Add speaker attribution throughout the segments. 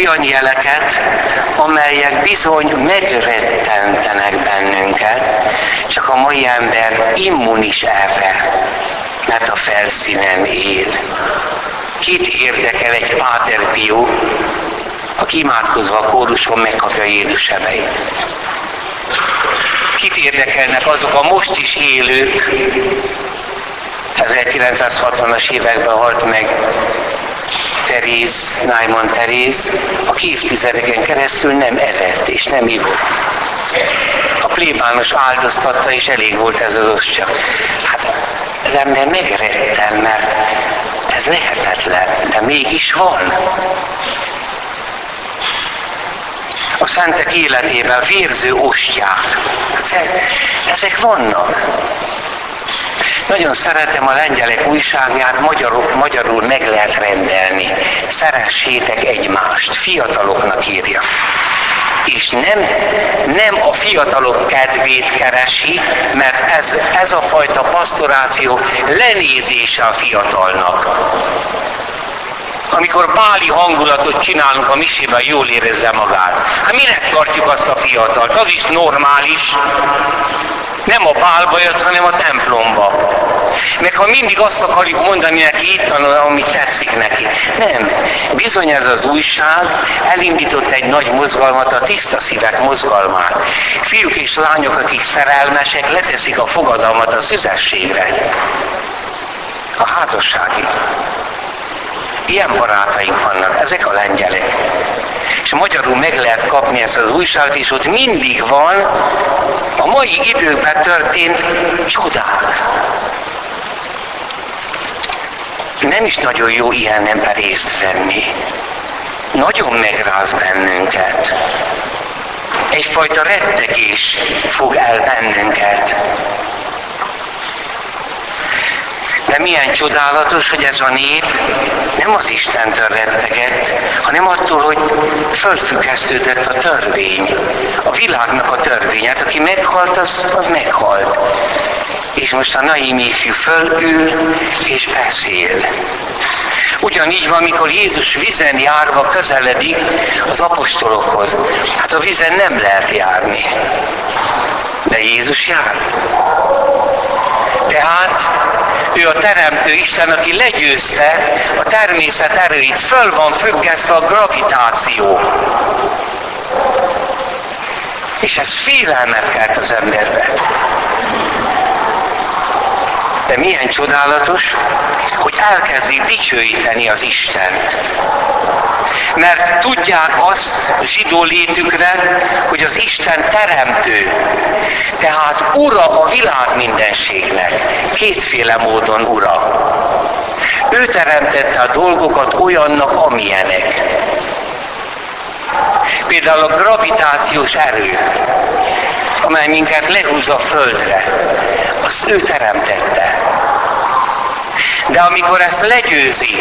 Speaker 1: olyan jeleket, amelyek bizony megrettentenek bennünket, csak a mai ember immunis erre, mert a felszínen él. Kit érdekel egy Páter Pio, aki imádkozva a kóruson megkapja Jézus sebeit? Kit érdekelnek azok a most is élők, 1960-as években halt meg Teréz, Nájman Teréz, aki évtizedeken keresztül nem evett és nem ivott. A plébános áldoztatta, és elég volt ez az ostya. Hát az ember megretten, mert ez lehetetlen, de mégis van. A szentek életében vérző ostják. Hát ezek vannak. Nagyon szeretem a lengyelek újságját, magyarul, magyarul meg lehet rendelni. Szeressétek egymást, fiataloknak írja. És nem, nem a fiatalok kedvét keresi, mert ez, ez a fajta pastoráció lenézése a fiatalnak. Amikor báli hangulatot csinálunk a misében, jól érezze magát. Hát minek tartjuk azt a fiatalt? Az is normális. Nem a bálba jött, hanem a templomba. Meg ha mindig azt akarjuk mondani neki itt, ami tetszik neki. Nem. Bizony ez az újság elindított egy nagy mozgalmat, a tiszta szívek mozgalmát. Fiúk és lányok, akik szerelmesek, leteszik a fogadalmat a szüzességre. A házasságig. Ilyen barátaink vannak, ezek a lengyelek. És magyarul meg lehet kapni ezt az újságot, és ott mindig van a mai időkben történt csodák. Nem is nagyon jó ilyen ember részt venni. Nagyon megráz bennünket. Egyfajta rettegés fog el bennünket. De milyen csodálatos, hogy ez a nép nem az Istentől rettegett, hanem attól, hogy fölfüggesztődött a törvény. A világnak a törvény. Hát aki meghalt, az, az meghalt. És most a naim ifjú fölül és beszél. Ugyanígy van, amikor Jézus vizen járva közeledik az apostolokhoz. Hát a vizen nem lehet járni. De Jézus járt. Tehát ő a Teremtő Isten, aki legyőzte a természet erőit, föl van függesztve a gravitáció. És ez félelmet kelt az emberbe. De milyen csodálatos, hogy elkezdi dicsőíteni az Istent. Mert tudják azt zsidó létükre, hogy az Isten teremtő, tehát ura a világ mindenségnek, kétféle módon ura. Ő teremtette a dolgokat olyannak, amilyenek. Például a gravitációs erő, amely minket lehúz a földre, azt ő teremtette. De amikor ezt legyőzi,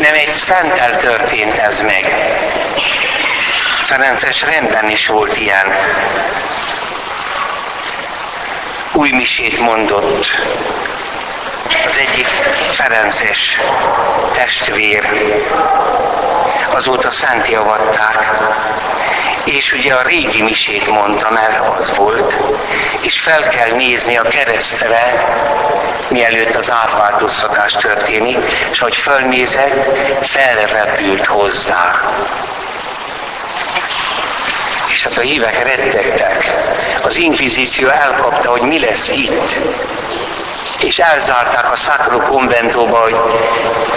Speaker 1: nem egy szentel történt ez meg. Ferences rendben is volt ilyen. Új misét mondott. Az egyik Ferences testvér. Azóta szent javatták. És ugye a régi misét mondta, mert az volt. És fel kell nézni a keresztre, mielőtt az átváltoztatás történik, és hogy fölnézett, felrepült hozzá. És hát a hívek rettegtek. Az inkvizíció elkapta, hogy mi lesz itt. És elzárták a Sacro Conventóba, hogy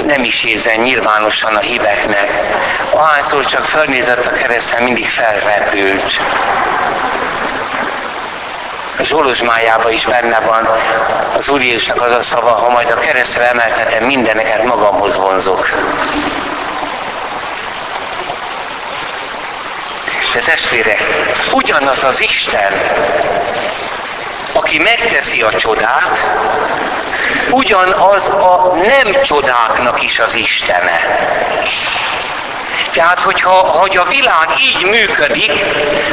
Speaker 1: nem is érzen nyilvánosan a híveknek. Ahányszor csak fölnézett a keresztre, mindig felrepült. Zsolozsmájában is benne van az Úr Jézusnak az a szava, ha majd a keresztre emeltetem, mindeneket magamhoz vonzok. De testvérek, ugyanaz az Isten, aki megteszi a csodát, ugyanaz a nem csodáknak is az Istene. Tehát, hogyha hogy a világ így működik,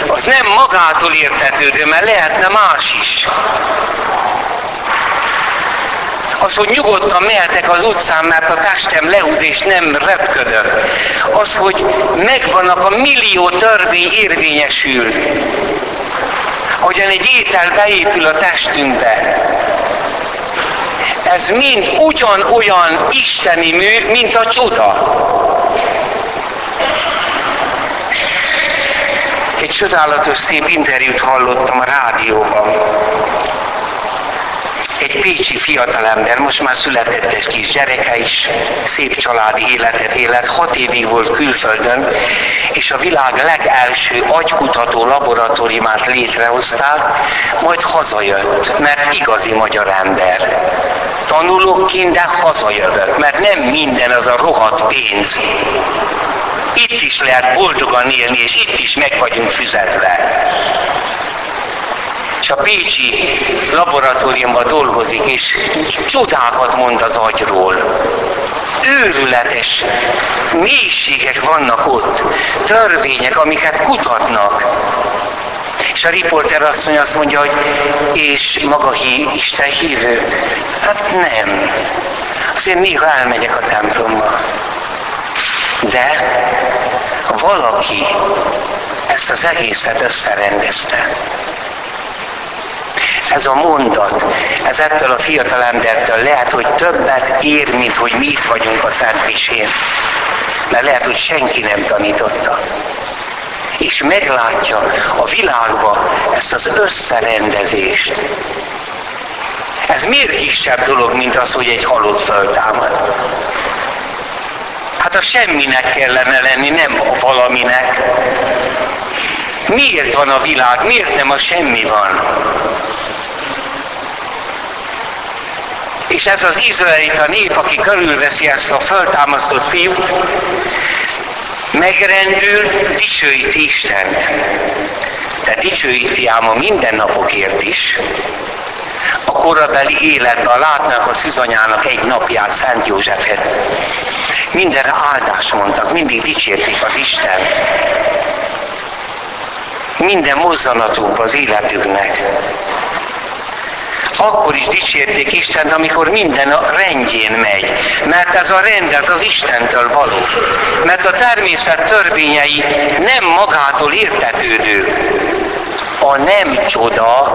Speaker 1: az nem magától értetődő, mert lehetne más is. Az, hogy nyugodtan mehetek az utcán, mert a testem lehúz és nem repködök. Az, hogy megvannak a millió törvény érvényesül. Ahogyan egy étel beépül a testünkbe. Ez mind ugyanolyan isteni mű, mint a csoda. Egy csodálatos szép interjút hallottam a rádióban. Egy pécsi fiatalember, most már született egy kis gyereke is, szép családi életet élet, hat évig volt külföldön, és a világ legelső agykutató laboratóriumát létrehozták, majd hazajött, mert igazi magyar ember. Tanulóként, de hazajövök, mert nem minden az a rohadt pénz. Itt is lehet boldogan élni, és itt is meg vagyunk fizetve. És a Pécsi laboratóriumban dolgozik, és csodákat mond az agyról. Őrületes mélységek vannak ott, törvények, amiket kutatnak. És a riporter asszony azt mondja, hogy és maga hí, Isten hívő? Hát nem. Azért néha elmegyek a templomba. De valaki ezt az egészet összerendezte. Ez a mondat, ez ettől a fiatal embertől lehet, hogy többet ér, mint hogy mi itt vagyunk a Szentmisén. Mert lehet, hogy senki nem tanította. És meglátja a világba ezt az összerendezést. Ez miért kisebb dolog, mint az, hogy egy halott föltámad? Hát a semminek kellene lenni, nem a valaminek. Miért van a világ? Miért nem a semmi van? És ez az izraelita nép, aki körülveszi ezt a föltámasztott fiút, megrendül, dicsőíti Istent. De dicsőíti ám a mindennapokért is. A korabeli életben látnak a szüzanyának egy napját, Szent Józsefet. Mindenre áldást mondtak, mindig dicsérték az Isten. Minden mozzanatukban az életüknek. Akkor is dicsérték Istent, amikor minden a rendjén megy. Mert ez a rend, ez az Istentől való. Mert a természet törvényei nem magától értetődők. A nem csoda,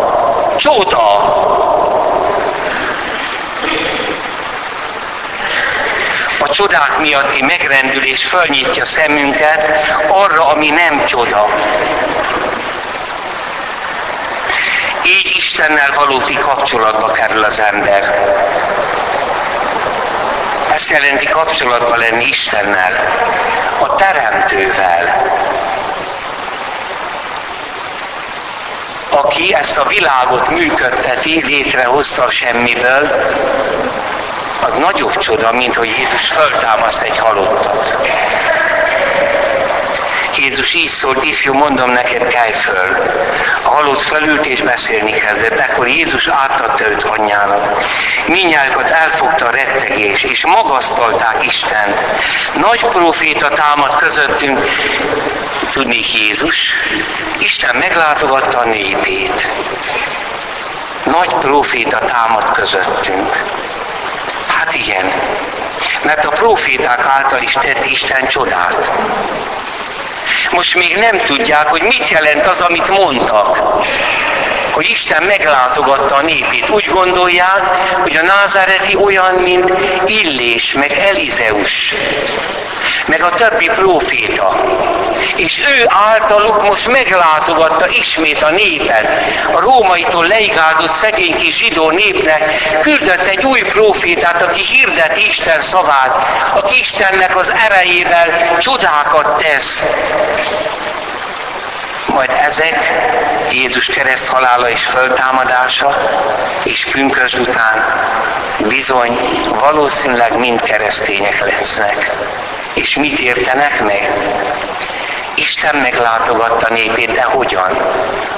Speaker 1: csoda. A csodák miatti megrendülés fölnyitja szemünket arra, ami nem csoda. Így Istennel valódi kapcsolatba kerül az ember. Ezt jelenti kapcsolatba lenni Istennel, a Teremtővel, aki ezt a világot működteti, létrehozta a semmiből, az nagyobb csoda, mint hogy Jézus föltámaszt egy halottat. Jézus így szólt, ifjú, mondom neked, kelj föl. A halott felült és beszélni kezdett, ekkor Jézus átadta őt anyjának. Minnyájukat elfogta a rettegés, és magasztalták Istent. Nagy proféta támad közöttünk, tudni Jézus, Isten meglátogatta a népét. Nagy proféta támad közöttünk. Hát igen, mert a proféták által is tett Isten csodát. Most még nem tudják, hogy mit jelent az, amit mondtak. Hogy Isten meglátogatta a népét. Úgy gondolják, hogy a názáreti olyan, mint Illés, meg Elizeus, meg a többi próféta. És ő általuk most meglátogatta ismét a népet. A rómaitól leigázott szegény kis zsidó népnek küldött egy új profétát, aki hirdet Isten szavát, aki Istennek az erejével csodákat tesz. Majd ezek Jézus kereszt halála és föltámadása és pünkösd után bizony valószínűleg mind keresztények lesznek. És mit értenek meg? Isten meglátogatta népét, de hogyan?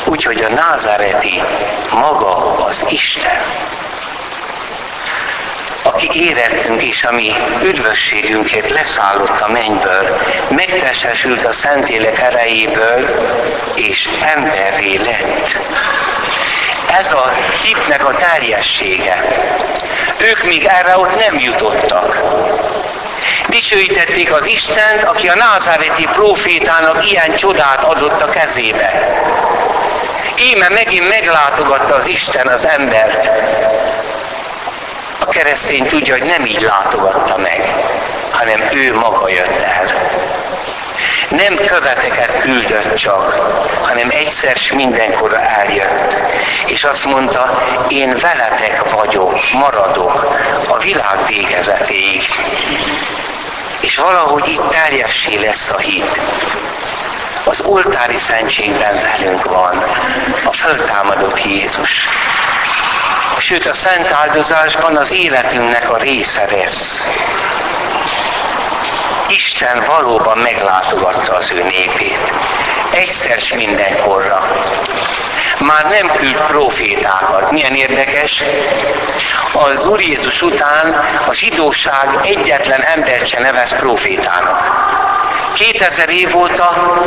Speaker 1: Úgyhogy a názáreti maga az Isten aki érettünk és a mi üdvösségünkért leszállott a mennyből, megtestesült a Szentélek erejéből, és emberré lett. Ez a hitnek a teljessége. Ők még erre ott nem jutottak. Dicsőítették az Istent, aki a názáreti profétának ilyen csodát adott a kezébe. Íme megint meglátogatta az Isten az embert. A keresztény tudja, hogy nem így látogatta meg, hanem ő maga jött el. Nem követeket küldött csak, hanem egyszer s mindenkorra eljött. És azt mondta, én veletek vagyok, maradok a világ végezetéig. És valahogy itt teljessé lesz a hit. Az oltári szentségben velünk van a föltámadott Jézus. Sőt, a szent áldozásban az életünknek a része lesz. Isten valóban meglátogatta az ő népét. Egyszer s mindenkorra. Már nem küld profétákat. Milyen érdekes. Az Úr Jézus után a zsidóság egyetlen embert se nevez profétának. 2000 év óta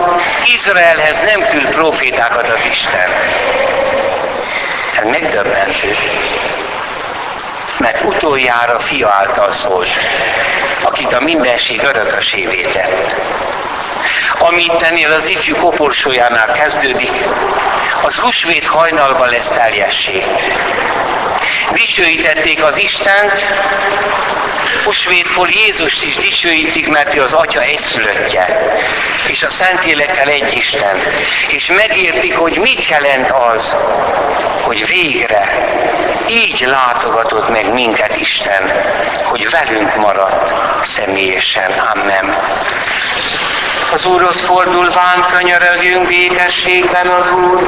Speaker 1: Izraelhez nem küld profétákat az Isten. Ez megdöbbentő. Mert utoljára fia által szólt, akit a mindenség örökösévé tett. Ami ittenél az ifjú koporsójánál kezdődik, az húsvét hajnalban lesz teljesség. Dicsőítették az Istent, húsvétkor Jézust is dicsőítik, mert ő az Atya egyszülöttje, és a Szentélekkel egy Isten. És megértik, hogy mit jelent az, hogy végre így látogatott meg minket Isten, hogy velünk maradt személyesen. Amen. Az Úrhoz fordulván könyörögjünk békességben az Úr.